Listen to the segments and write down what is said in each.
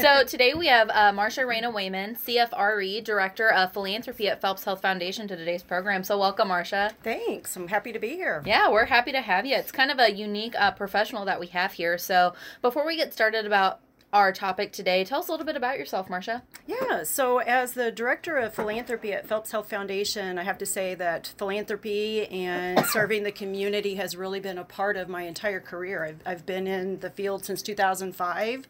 so today we have uh, Marcia Reyna Wayman, CFRE, Director of Philanthropy at Phelps Health Foundation, to today's program. So welcome, Marsha. Thanks. I'm happy to be here. Yeah, we're happy to have you. It's kind of a unique uh, professional that we have here. So before we get started about our topic today. Tell us a little bit about yourself, Marcia. Yeah, so as the director of philanthropy at Phelps Health Foundation, I have to say that philanthropy and serving the community has really been a part of my entire career. I've, I've been in the field since 2005,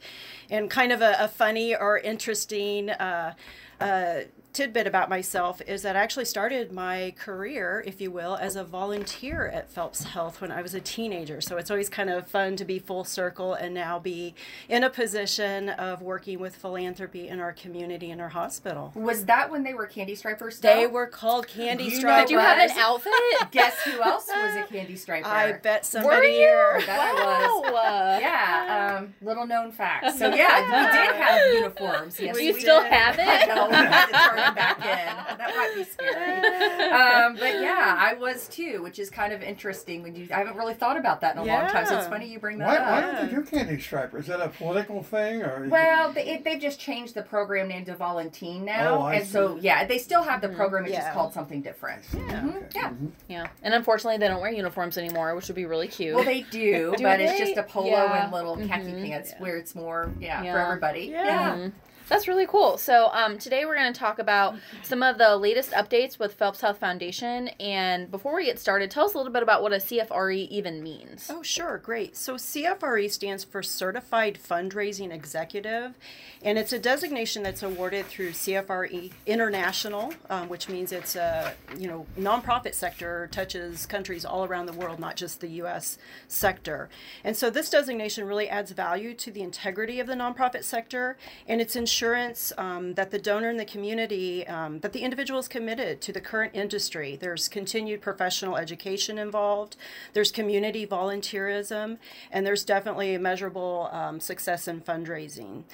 and kind of a, a funny or interesting. Uh, uh, tidbit about myself is that I actually started my career, if you will, as a volunteer at Phelps Health when I was a teenager. So it's always kind of fun to be full circle and now be in a position of working with philanthropy in our community in our hospital. Was that when they were Candy Stripers? Still? They were called Candy you Stripers. Did you have an outfit? Guess who else was a Candy Striper? I bet somebody here. That wow. I was. Yeah, um, little known fact. So yeah, we did have uniforms. Yes, we, we still did. have it. No, we had to turn them back in. That might be scary. Um, but yeah, I was too, which is kind of interesting. When you, I haven't really thought about that in a Yeah. long time, so it's funny you bring that Why, up. why don't they do Candy Striper? Is that a political thing or? Well, they, it, they've just changed the program name to Volunteer now, Oh, I and so yeah, they still have the Mm-hmm. program. It's Yeah. just called something different. it, Mhm, okay. Yeah. Mhm. Yeah, and unfortunately, they don't wear uniforms anymore, which would be really cute. Well, they do, Do but it's just a polo Yeah. and little khaki Mhm. pants where it's more, yeah, Yeah. for everybody. Yeah. That's really cool. So um, today we're going to talk about some of the latest updates with Phelps Health Foundation. And before we get started, tell us a little bit about what a CFRE even means. Oh, sure, great. So CFRE stands for Certified Fundraising Executive, and it's a designation that's awarded through CFRE International, um, which means it's a you know nonprofit sector touches countries all around the world, not just the U.S. sector. And so this designation really adds value to the integrity of the nonprofit sector, and it's insurance um, that the donor in the community um, that the individual is committed to the current industry. There's continued professional education involved. There's community volunteerism, and there's definitely a measurable um, success in fundraising.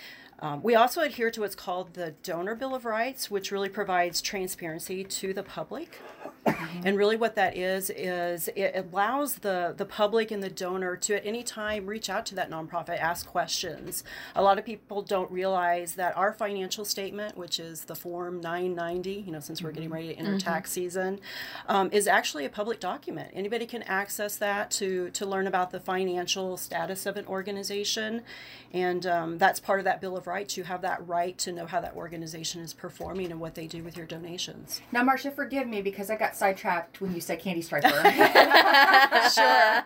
Um, we also adhere to what's called the Donor Bill of Rights, which really provides transparency to the public. And really, what that is is it allows the the public and the donor to at any time reach out to that nonprofit, ask questions. A lot of people don't realize that our financial statement, which is the Form 990, you know, since we're getting ready to enter tax season, um, is actually a public document. Anybody can access that to to learn about the financial status of an organization, and um, that's part of that Bill of Rights. You have that right to know how that organization is performing and what they do with your donations. Now, Marcia, forgive me because I got sidetracked when you said Candy Striper. Sure.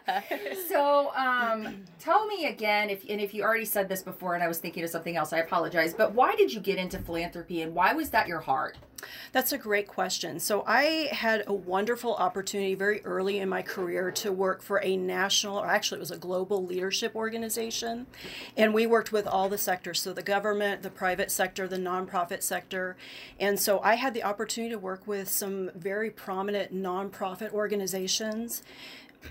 so, um, tell me again, if and if you already said this before, and I was thinking of something else, I apologize. But why did you get into philanthropy, and why was that your heart? That's a great question. So, I had a wonderful opportunity very early in my career to work for a national, or actually, it was a global leadership organization. And we worked with all the sectors so, the government, the private sector, the nonprofit sector. And so, I had the opportunity to work with some very prominent nonprofit organizations.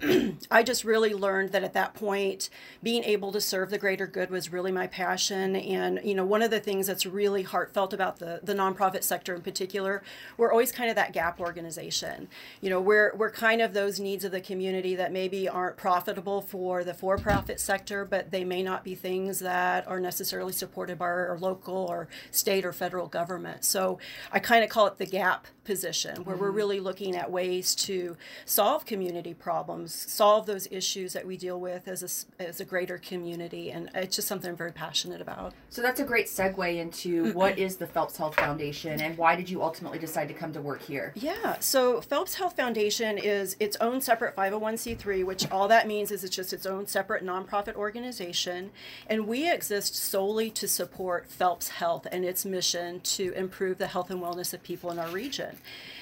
I just really learned that at that point, being able to serve the greater good was really my passion. And, you know, one of the things that's really heartfelt about the, the nonprofit sector in particular, we're always kind of that gap organization. You know, we're, we're kind of those needs of the community that maybe aren't profitable for the for profit sector, but they may not be things that are necessarily supported by our local or state or federal government. So I kind of call it the gap position where we're mm-hmm. really looking at ways to solve community problems, Um, solve those issues that we deal with as a, as a greater community. And it's just something I'm very passionate about. So that's a great segue into what is the Phelps Health Foundation, and why did you ultimately decide to come to work here? Yeah, so Phelps Health Foundation is its own separate 501c3, which all that means is it's just its own separate nonprofit organization. And we exist solely to support Phelps Health and its mission to improve the health and wellness of people in our region.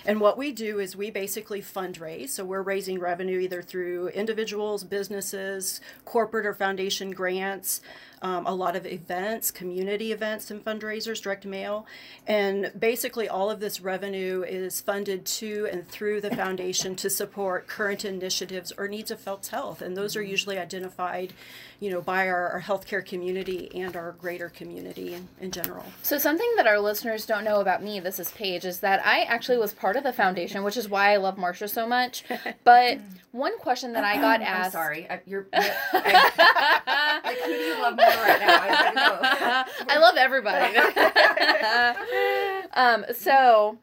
And what we do is we basically fundraise. So we're raising revenue either through individuals, businesses, corporate or foundation grants, um, a lot of events, community events and fundraisers, direct mail. And basically, all of this revenue is funded to and through the foundation to support current initiatives or needs of Phelps Health. And those are usually identified, you know, by our, our healthcare community and our greater community in, in general. So something that our listeners don't know about me, this is Paige, is that I actually was part of the foundation, which is why I love Marsha so much. But one one question that I got asked. I'm sorry, I, you're. I, like, who do you love more right now? I, I, I love everybody. um, so,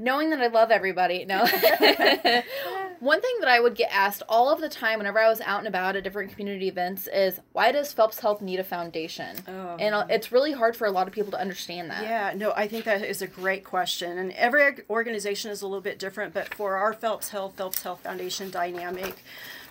knowing that I love everybody, no. One thing that I would get asked all of the time whenever I was out and about at different community events is why does Phelps Health need a foundation? Oh. And uh, it's really hard for a lot of people to understand that. Yeah, no, I think that is a great question. And every organization is a little bit different, but for our Phelps Health, Phelps Health Foundation dynamic,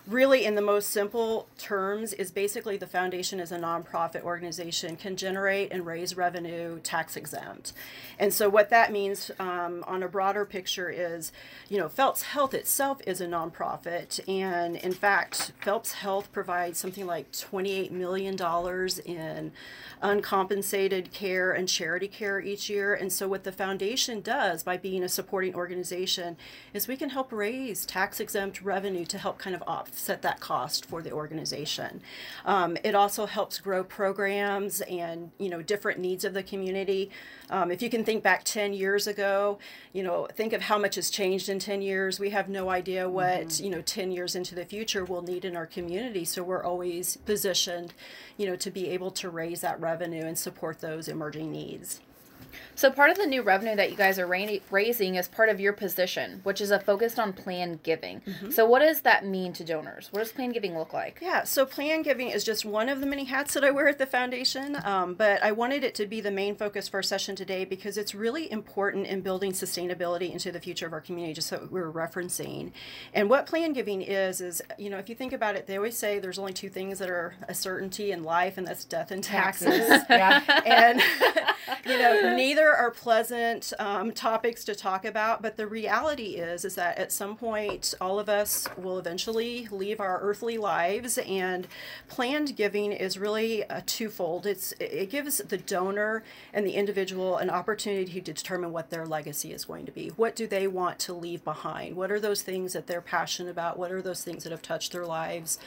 really in the most simple terms is basically the foundation is a nonprofit organization can generate and raise revenue tax exempt. And so what that means um, on a broader picture is you know phelps health itself is a nonprofit. And in fact phelps health provides something like 28 million dollars in uncompensated care and charity care each year. And so what the foundation does by being a supporting organization is we can help raise tax exempt revenue to help kind of offset offset that cost for the organization. Um, it also helps grow programs and you know different needs of the community. Um, if you can think back 10 years ago, you know, think of how much has changed in 10 years. We have no idea what, mm-hmm. you know, 10 years into the future we'll need in our community. So we're always positioned, you know, to be able to raise that revenue and support those emerging needs. So part of the new revenue that you guys are ra- raising is part of your position, which is a focused on plan giving. Mm-hmm. So what does that mean to donors? What does plan giving look like? Yeah, so plan giving is just one of the many hats that I wear at the foundation, um, but I wanted it to be the main focus for our session today because it's really important in building sustainability into the future of our community, just so we are referencing. And what plan giving is is you know if you think about it, they always say there's only two things that are a certainty in life, and that's death and taxes. taxes. yeah, and you know neither are pleasant um, topics to talk about, but the reality is is that at some point all of us will eventually leave our earthly lives, and planned giving is really a twofold. It's it gives the donor and the individual an opportunity to determine what their legacy is going to be. What do they want to leave behind? What are those things that they're passionate about? What are those things that have touched their lives?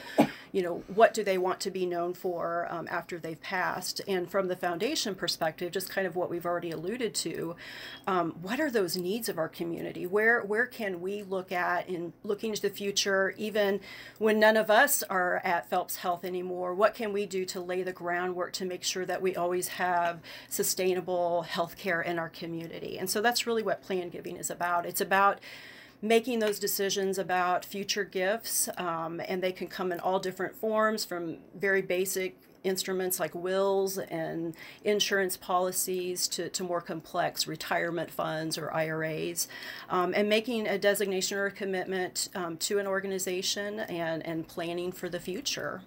You know, what do they want to be known for um, after they've passed? And from the foundation perspective, just kind of what we've already alluded to, um, what are those needs of our community? Where where can we look at in looking to the future, even when none of us are at Phelps Health anymore? What can we do to lay the groundwork to make sure that we always have sustainable health care in our community? And so that's really what plan giving is about. It's about making those decisions about future gifts, um, and they can come in all different forms from very basic instruments like wills and insurance policies to, to more complex retirement funds or IRAs, um, and making a designation or a commitment um, to an organization and, and planning for the future.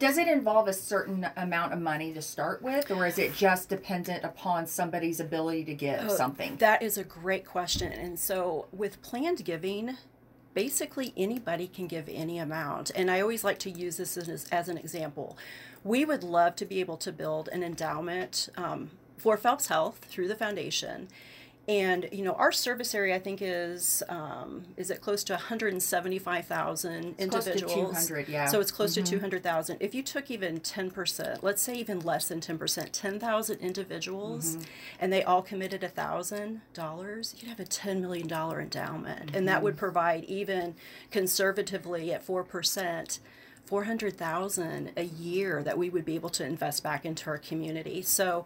Does it involve a certain amount of money to start with, or is it just dependent upon somebody's ability to give oh, something? That is a great question. And so, with planned giving, basically anybody can give any amount. And I always like to use this as, as an example. We would love to be able to build an endowment um, for Phelps Health through the foundation and you know our service area i think is um, is it close to 175000 individuals close to 200 yeah so it's close mm-hmm. to 200000 if you took even 10% let's say even less than 10% 10000 individuals mm-hmm. and they all committed $1000 you'd have a $10 million endowment mm-hmm. and that would mm-hmm. provide even conservatively at 4% 400,000 a year that we would be able to invest back into our community. So,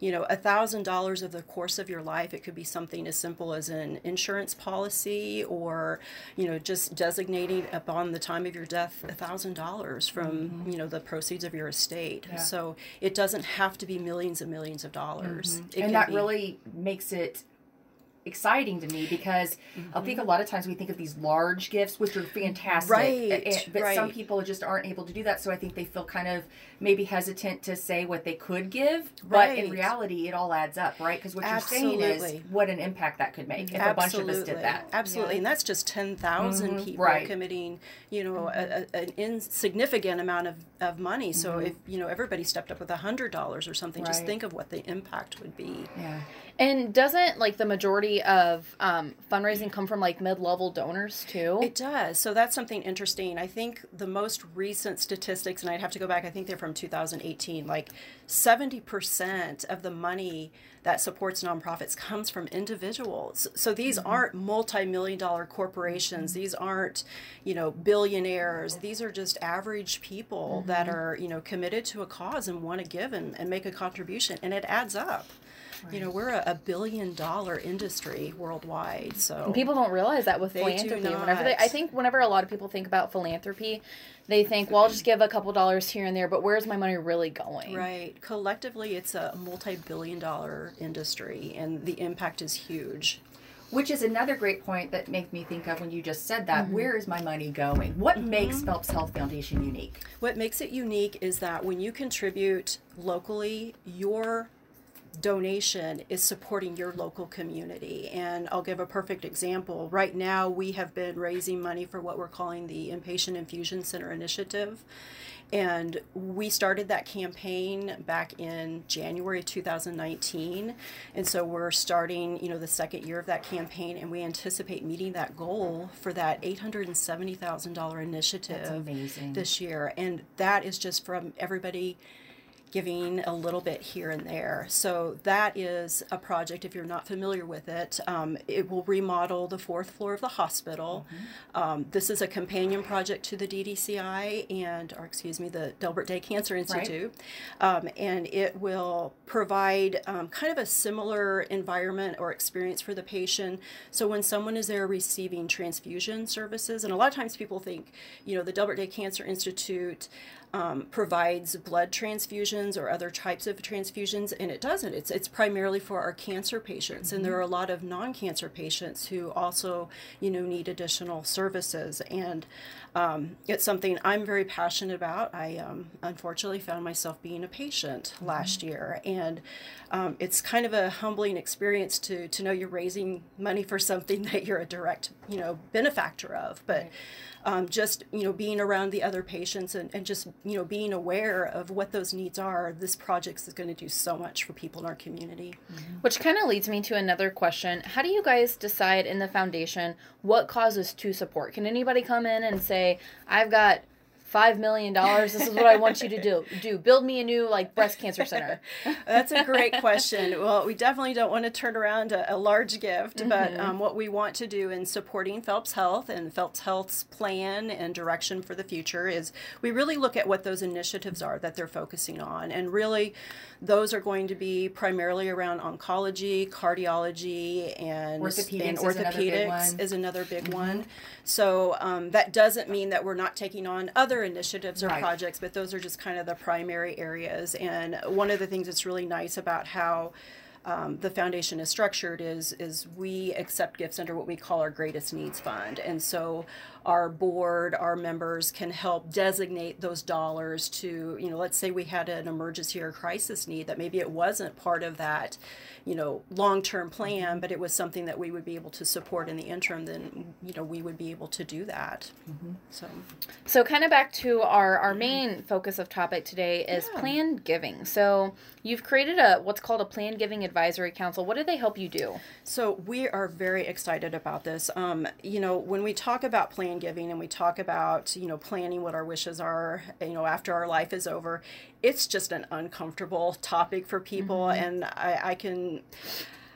you know, a thousand dollars of the course of your life, it could be something as simple as an insurance policy or, you know, just designating upon the time of your death a thousand dollars from, mm-hmm. you know, the proceeds of your estate. Yeah. So it doesn't have to be millions and millions of dollars. Mm-hmm. And that be, really makes it exciting to me because mm-hmm. I think a lot of times we think of these large gifts, which are fantastic, right? but right. some people just aren't able to do that. So I think they feel kind of maybe hesitant to say what they could give, right. but in reality, it all adds up, right? Because what Absolutely. you're saying is what an impact that could make if Absolutely. a bunch of us did that. Absolutely, yeah. and that's just ten mm-hmm. people right. committing, you know, a, a, an insignificant amount of, of money. So mm-hmm. if you know everybody stepped up with a hundred dollars or something, just think of what the impact would be. Yeah. And doesn't like the majority of um, fundraising come from like mid-level donors too? It does. So that's something interesting. I think the most recent statistics, and I'd have to go back. I think they're from 2018. Like 70% of the money that supports nonprofits comes from individuals. So these mm-hmm. aren't multi-million dollar corporations. Mm-hmm. These aren't, you know, billionaires. These are just average people mm-hmm. that are, you know, committed to a cause and want to give and, and make a contribution. And it adds up. Right. You know, we're a, a, billion dollar industry worldwide. So and people don't realize that with philanthropy. Whenever they, I think whenever a lot of people think about philanthropy, they think, well, I'll just give a couple dollars here and there, but where's my money really going? Right. Collectively, it's a multi billion dollar industry, and the impact is huge. Which is another great point that made me think of when you just said that. Mm-hmm. Where is my money going? What mm-hmm. makes Phelps Health Foundation unique? What makes it unique is that when you contribute locally, your donation is supporting your local community. And I'll give a perfect example. Right now, we have been raising money for what we're calling the Inpatient Infusion Center Initiative. And we started that campaign back in January 2019. And so we're starting, you know, the second year of that campaign, and we anticipate meeting that goal for that $870,000 initiative this year. And that is just from everybody giving a little bit here and there. So that is a project, if you're not familiar with it, um, it will remodel the fourth floor of the hospital. Mm-hmm. Um, this is a companion project to the DDCI and, or excuse me, the Delbert Day Cancer Institute. Right. Um, and it will provide um, kind of a similar environment or experience for the patient. So when someone is there receiving transfusion services, and a lot of times people think, you know, the Delbert Day Cancer Institute um, provides blood transfusions or other types of transfusions, and it doesn't. It's it's primarily for our cancer patients, mm-hmm. and there are a lot of non-cancer patients who also, you know, need additional services. And um, it's something I'm very passionate about. I um, unfortunately found myself being a patient mm-hmm. last year, and um, it's kind of a humbling experience to to know you're raising money for something that you're a direct, you know, benefactor of, but. Right um, just you know being around the other patients and, and just you know being aware of what those needs are this project is going to do so much for people in our community. Mm-hmm. which kind of leads me to another question. How do you guys decide in the foundation what causes to support? Can anybody come in and say i've got five million dollars. This is what I want you to do. Do build me a new like breast cancer center. That's a great question. Well, we definitely don't want to turn around a, a large gift, mm-hmm. but um, what we want to do in supporting Phelps Health and Phelps Health's plan and direction for the future is we really look at what those initiatives are that they're focusing on, and really those are going to be primarily around oncology, cardiology, and orthopedics, and orthopedics is another big mm-hmm. one. So um, that doesn't mean that we're not taking on other initiatives or right. projects, but those are just kind of the primary areas. And one of the things that's really nice about how um, the foundation is structured is is we accept gifts under what we call our greatest needs fund and so our board our members can help designate those dollars to you know let's say we had an emergency or crisis need that maybe it wasn't part of that you know long-term plan but it was something that we would be able to support in the interim then you know we would be able to do that. Mm-hmm. so. So kind of back to our our main focus of topic today is yeah. planned giving. So you've created a what's called a planned giving advisory council. What do they help you do? So we are very excited about this. Um, you know when we talk about planned giving and we talk about you know planning what our wishes are you know after our life is over it's just an uncomfortable topic for people mm-hmm. and I, I, can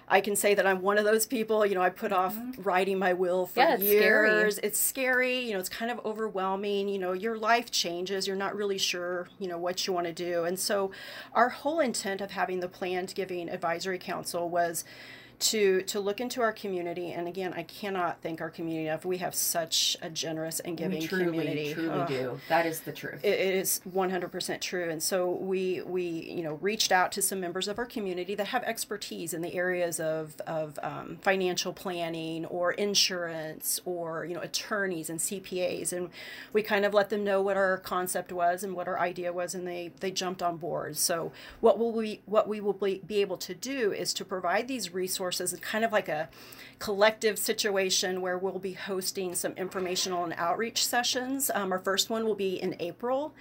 I can say that I'm one of those people. You know, I put off mm-hmm. writing my will for yeah, it's years. Scary. It's scary. You know, it's kind of overwhelming. You know, your life changes. You're not really sure, you know, what you want to do. And so, our whole intent of having the Planned Giving Advisory Council was to to look into our community and again i cannot thank our community enough. We have such a generous and giving we truly, community. truly oh, do. That is the truth. It, it is 100% true. And so we we you know reached out to some members of our community that have expertise in the areas of of um, financial planning or insurance or you know attorneys and cpas and we kind of let them know what our concept was and what our idea was and they they jumped on board. So what will we what we will be, be able to do is to provide these resources resources, kind of like a collective situation where we'll be hosting some informational and outreach sessions. Um, our first one will be in April,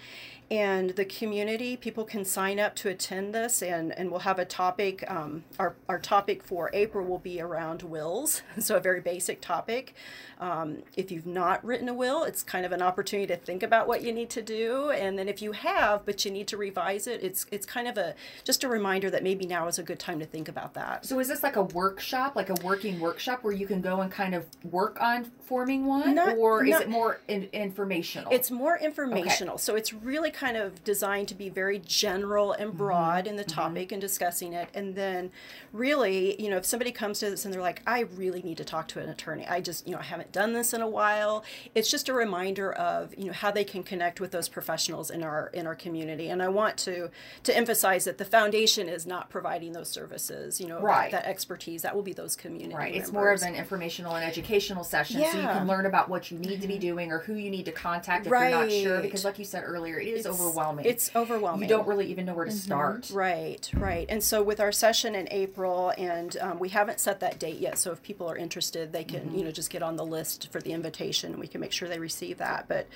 and the community people can sign up to attend this and, and we'll have a topic um, our, our topic for april will be around wills. So a very basic topic. Um, if you've not written a will it's kind of an opportunity to think about what you need to do. And then if you have but you need to revise it it's it's kind of a just a reminder that maybe now is a good time to think about that. So is this like a workshop like a working workshop where you can go and kind of work on forming one not, or not, is it more in, informational it's more informational okay. so it's really kind of designed to be very general and mm-hmm. broad mm-hmm. in the mm-hmm. topic mm-hmm. and discussing it. And then, really, you know, if somebody comes to this and they're like, I really need to talk to an attorney, I just, you know, I haven't done this in a while. It's just a reminder of, you know, how they can connect with those professionals in our in our community. And I want to to emphasize that the foundation is not providing those services, you know, right. that, that That will be those community. Right. Members. It's more of an informational and educational session, yeah. so you can learn about what you need to be doing or who you need to contact if right. you're not sure. Because, like you said earlier, it is it's, overwhelming overwhelming. It's overwhelming. You don't really even know where to mm-hmm. start. Right, right. And so with our session in April, and um, we haven't set that date yet. So if people are interested, they can mm-hmm. you know just get on the list for the invitation, and we can make sure they receive that. But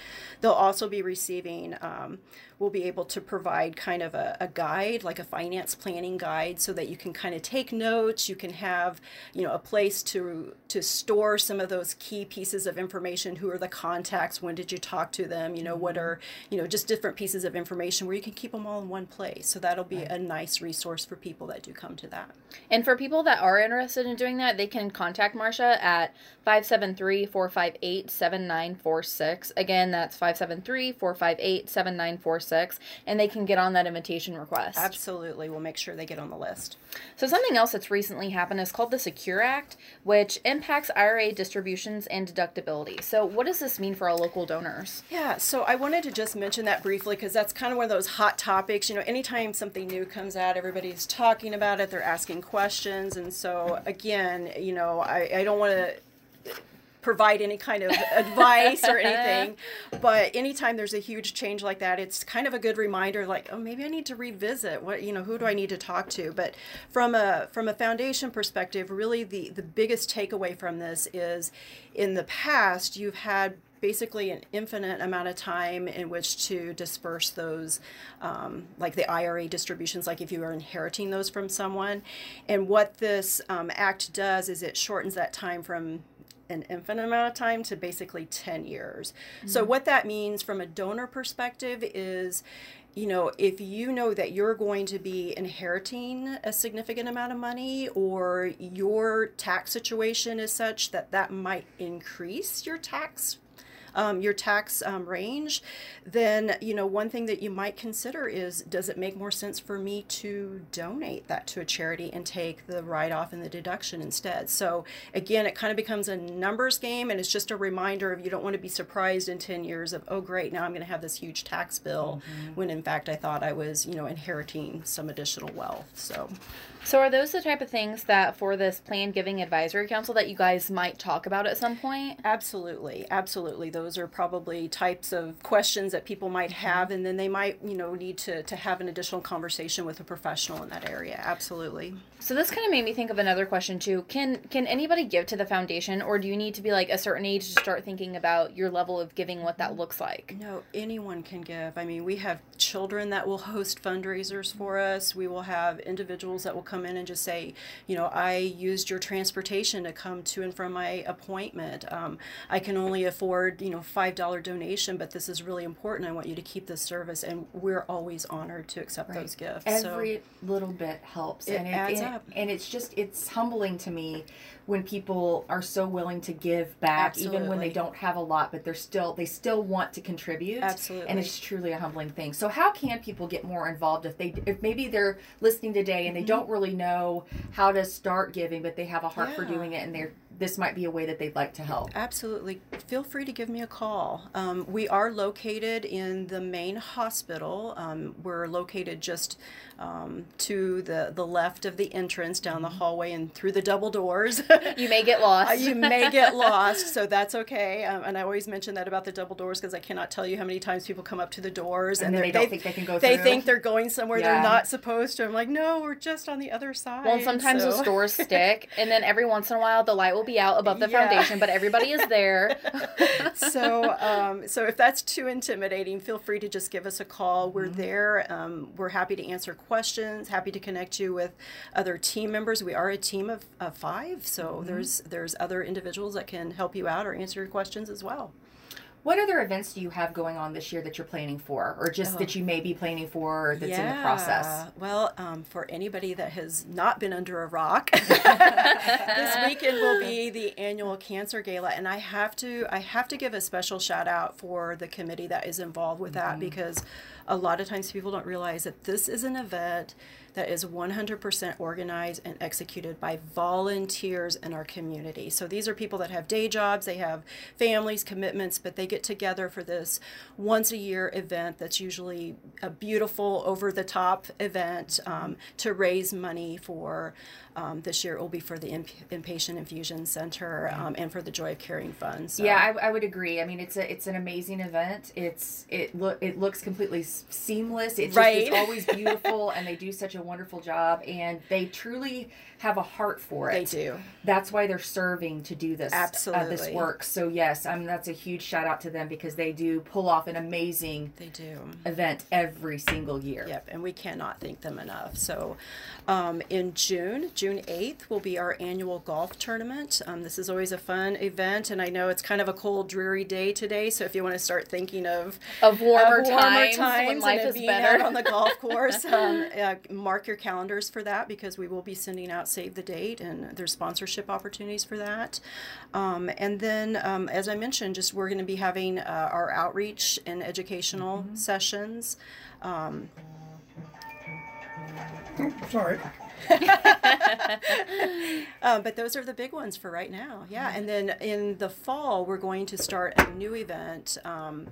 they'll also be receiving. Um, we'll be able to provide kind of a, a, guide, like a finance planning guide, so that you can kind of take notes. You can have, you know, a place to to store some of those key pieces of information. Who are the contacts? When did you talk to them? You know, what mm-hmm. are you know just different pieces of information where you can keep them all in one place. So that'll be right. a nice resource for people that do come to that. And for people that are interested in doing that, they can contact Marcia at 573 458 7946. Again, that's 573 458 7946 six, and they can get on that invitation request. Absolutely. We'll make sure they get on the list. So, something else that's recently happened is called the Secure Act, which impacts IRA distributions and deductibility. So, what does this mean for our local donors? Yeah, so I wanted to just mention that briefly because that's kind of one of those hot topics. You know, anytime something new comes out, everybody's talking about it, they're asking questions. And so, again, you know, I, I don't want to provide any kind of advice or anything. But anytime there's a huge change like that, it's kind of a good reminder like, oh, maybe I need to revisit what, you know, who do I need to talk to? But from a from a foundation perspective, really the the biggest takeaway from this is in the past you've had basically an infinite amount of time in which to disperse those, um, like the IRA distributions, like if you are inheriting those from someone. And what this um, act does is it shortens that time from an infinite amount of time to basically 10 years. Mm-hmm. So, what that means from a donor perspective is you know, if you know that you're going to be inheriting a significant amount of money or your tax situation is such that that might increase your tax um, your tax um, range, then you know one thing that you might consider is does it make more sense for me to donate that to a charity and take the write off and the deduction instead? So again, it kind of becomes a numbers game, and it's just a reminder of you don't want to be surprised in ten years of oh great now I'm going to have this huge tax bill mm-hmm. when in fact I thought I was you know inheriting some additional wealth. So. So, are those the type of things that for this Planned Giving Advisory Council that you guys might talk about at some point? Absolutely, absolutely. Those are probably types of questions that people might mm-hmm. have, and then they might, you know, need to, to have an additional conversation with a professional in that area. Absolutely. So this kind of made me think of another question too. Can can anybody give to the foundation, or do you need to be like a certain age to start thinking about your level of giving, what that looks like? No, anyone can give. I mean, we have children that will host fundraisers for us. We will have individuals that will come in and just say, you know, I used your transportation to come to and from my appointment. Um, I can only afford, you know, five dollar donation, but this is really important. I want you to keep this service, and we're always honored to accept right. those gifts. Every so little bit helps, it and it adds it, up. And it's just it's humbling to me when people are so willing to give back Absolutely. even when they don't have a lot but they're still they still want to contribute Absolutely. and it's truly a humbling thing so how can people get more involved if they if maybe they're listening today and they mm-hmm. don't really know how to start giving but they have a heart yeah. for doing it and they're this might be a way that they'd like to help. Absolutely. Feel free to give me a call. Um, we are located in the main hospital. Um, we're located just um, to the, the left of the entrance down the mm-hmm. hallway and through the double doors. you may get lost. You may get lost, so that's okay. Um, and I always mention that about the double doors because I cannot tell you how many times people come up to the doors and, and they don't think they can go They through. think they're going somewhere yeah. they're not supposed to. I'm like, no, we're just on the other side. Well, sometimes so. the doors stick, and then every once in a while the light will be out above the yeah. foundation, but everybody is there. so, um, so if that's too intimidating, feel free to just give us a call. We're mm-hmm. there. Um, we're happy to answer questions. Happy to connect you with other team members. We are a team of, of five, so mm-hmm. there's there's other individuals that can help you out or answer your questions as well. What other events do you have going on this year that you're planning for, or just oh. that you may be planning for that's yeah. in the process? Well, um, for anybody that has not been under a rock, this weekend will be the annual Cancer Gala, and I have to I have to give a special shout out for the committee that is involved with that mm-hmm. because a lot of times people don't realize that this is an event that is 100% organized and executed by volunteers in our community. So these are people that have day jobs, they have families, commitments, but they get together for this once a year event that's usually a beautiful, over the top event um, to raise money for um, this year it will be for the inpatient infusion center um, and for the Joy of Caring Fund. So. Yeah, I, I, would agree. I mean, it's a it's an amazing event. It's it look it looks completely seamless. It's right. Just, it's always beautiful, and they do such a wonderful job. And they truly have a heart for it. They do. That's why they're serving to do this absolutely uh, this work. So yes, I mean that's a huge shout out to them because they do pull off an amazing they do event every single year. Yep, and we cannot thank them enough. So um, in June, June 8th will be our annual golf tournament. Um, this is always a fun event, and I know it's kind of a cold, dreary day today. So if you want to start thinking of of warmer, of warmer times, times when life is better on the golf course, um, uh, mark your calendars for that because we will be sending out save the date, and there's sponsorship opportunities for that. Um, and then, um, as I mentioned, just we're going to be having uh, our outreach and educational mm-hmm. sessions. Um, oh, sorry. um, but those are the big ones for right now. Yeah. And then in the fall, we're going to start a new event. Um,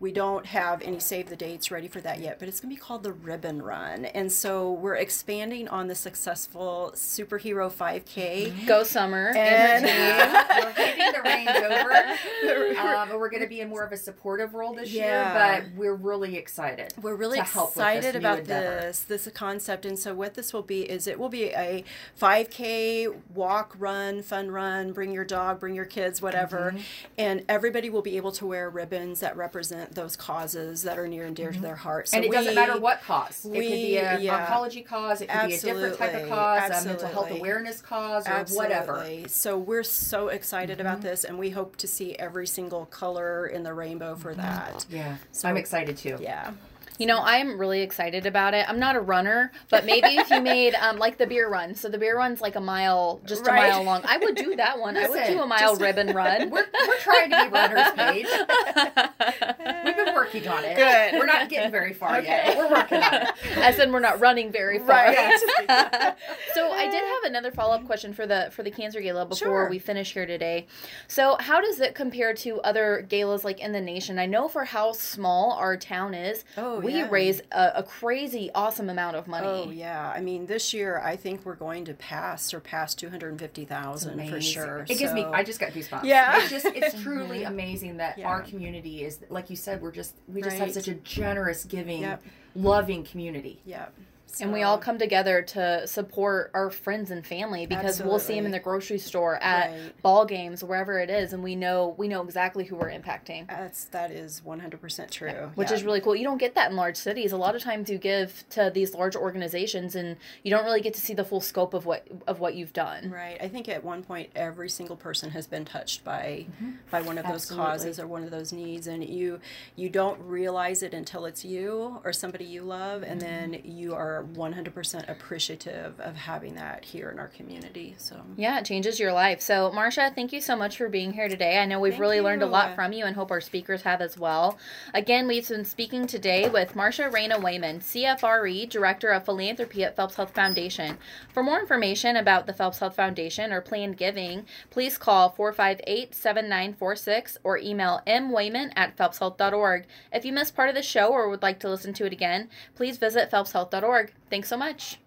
we don't have any save the dates ready for that yet, but it's going to be called the Ribbon Run. And so we're expanding on the successful superhero 5K. Go Summer. And we're handing the reins over. Um, we're going to be in more of a supportive role this yeah. year, but we're really excited. We're really excited this about this this concept. And so what this will be is it will be a 5K walk, run, fun run, bring your dog, bring your kids, whatever. Mm-hmm. And everybody will be able to wear ribbons that represent those causes that are near and dear mm-hmm. to their heart. So and it we, doesn't matter what cause. We, it could be an yeah, oncology cause. It could absolutely, be a different type of cause, absolutely. a mental health awareness cause, or absolutely. whatever. So we're so excited mm-hmm. about this, and we hope to see every single color in the rainbow for mm-hmm. that. Yeah, so I'm excited too. Yeah. You know, I am really excited about it. I'm not a runner, but maybe if you made um, like the beer run. So the beer run's like a mile, just right. a mile long. I would do that one. Listen, I would do a mile just, ribbon run. We're, we're trying to be runners, Paige. We've been working on it. Good. We're not getting very far okay. yet. we're working on it. I said we're not running very far. Right. so I did have another follow up question for the for the cancer gala before sure. we finish here today. So how does it compare to other galas like in the nation? I know for how small our town is, oh, we yeah. raise a, a, crazy awesome amount of money. Oh yeah, I mean this year I think we're going to pass surpass two hundred and fifty thousand for sure. It so. gives me I just got goosebumps. Yeah, it's just it's truly amazing that yeah. our community is like you said we're just we just right. have such a generous, giving, yep. loving community. Yep. So. And we all come together to support our friends and family because Absolutely. we'll see them in the grocery store, at right. ball games, wherever it is, and we know we know exactly who we're impacting. That's that is one hundred percent true. Yeah. Which yeah. is really cool. You don't get that in large cities. A lot of times you give to these large organizations, and you don't really get to see the full scope of what of what you've done. Right. I think at one point every single person has been touched by mm-hmm. by one of Absolutely. those causes or one of those needs, and you you don't realize it until it's you or somebody you love, and mm-hmm. then you are are 100% appreciative of having that here in our community. So yeah, it changes your life. So Marsha, thank you so much for being here today. I know we've Thank really learned a lot from you, and hope our speakers have as well. Again, we've been speaking today with Marsha Reyna Wayman, CFRE Director of Philanthropy at Phelps Health Foundation. For more information about the Phelps Health Foundation or planned giving, please call 458 7946 or email mwayman at phelpshealth.org. If you missed part of the show or would like to listen to it again, please visit phelpshealth.org. Thanks so much.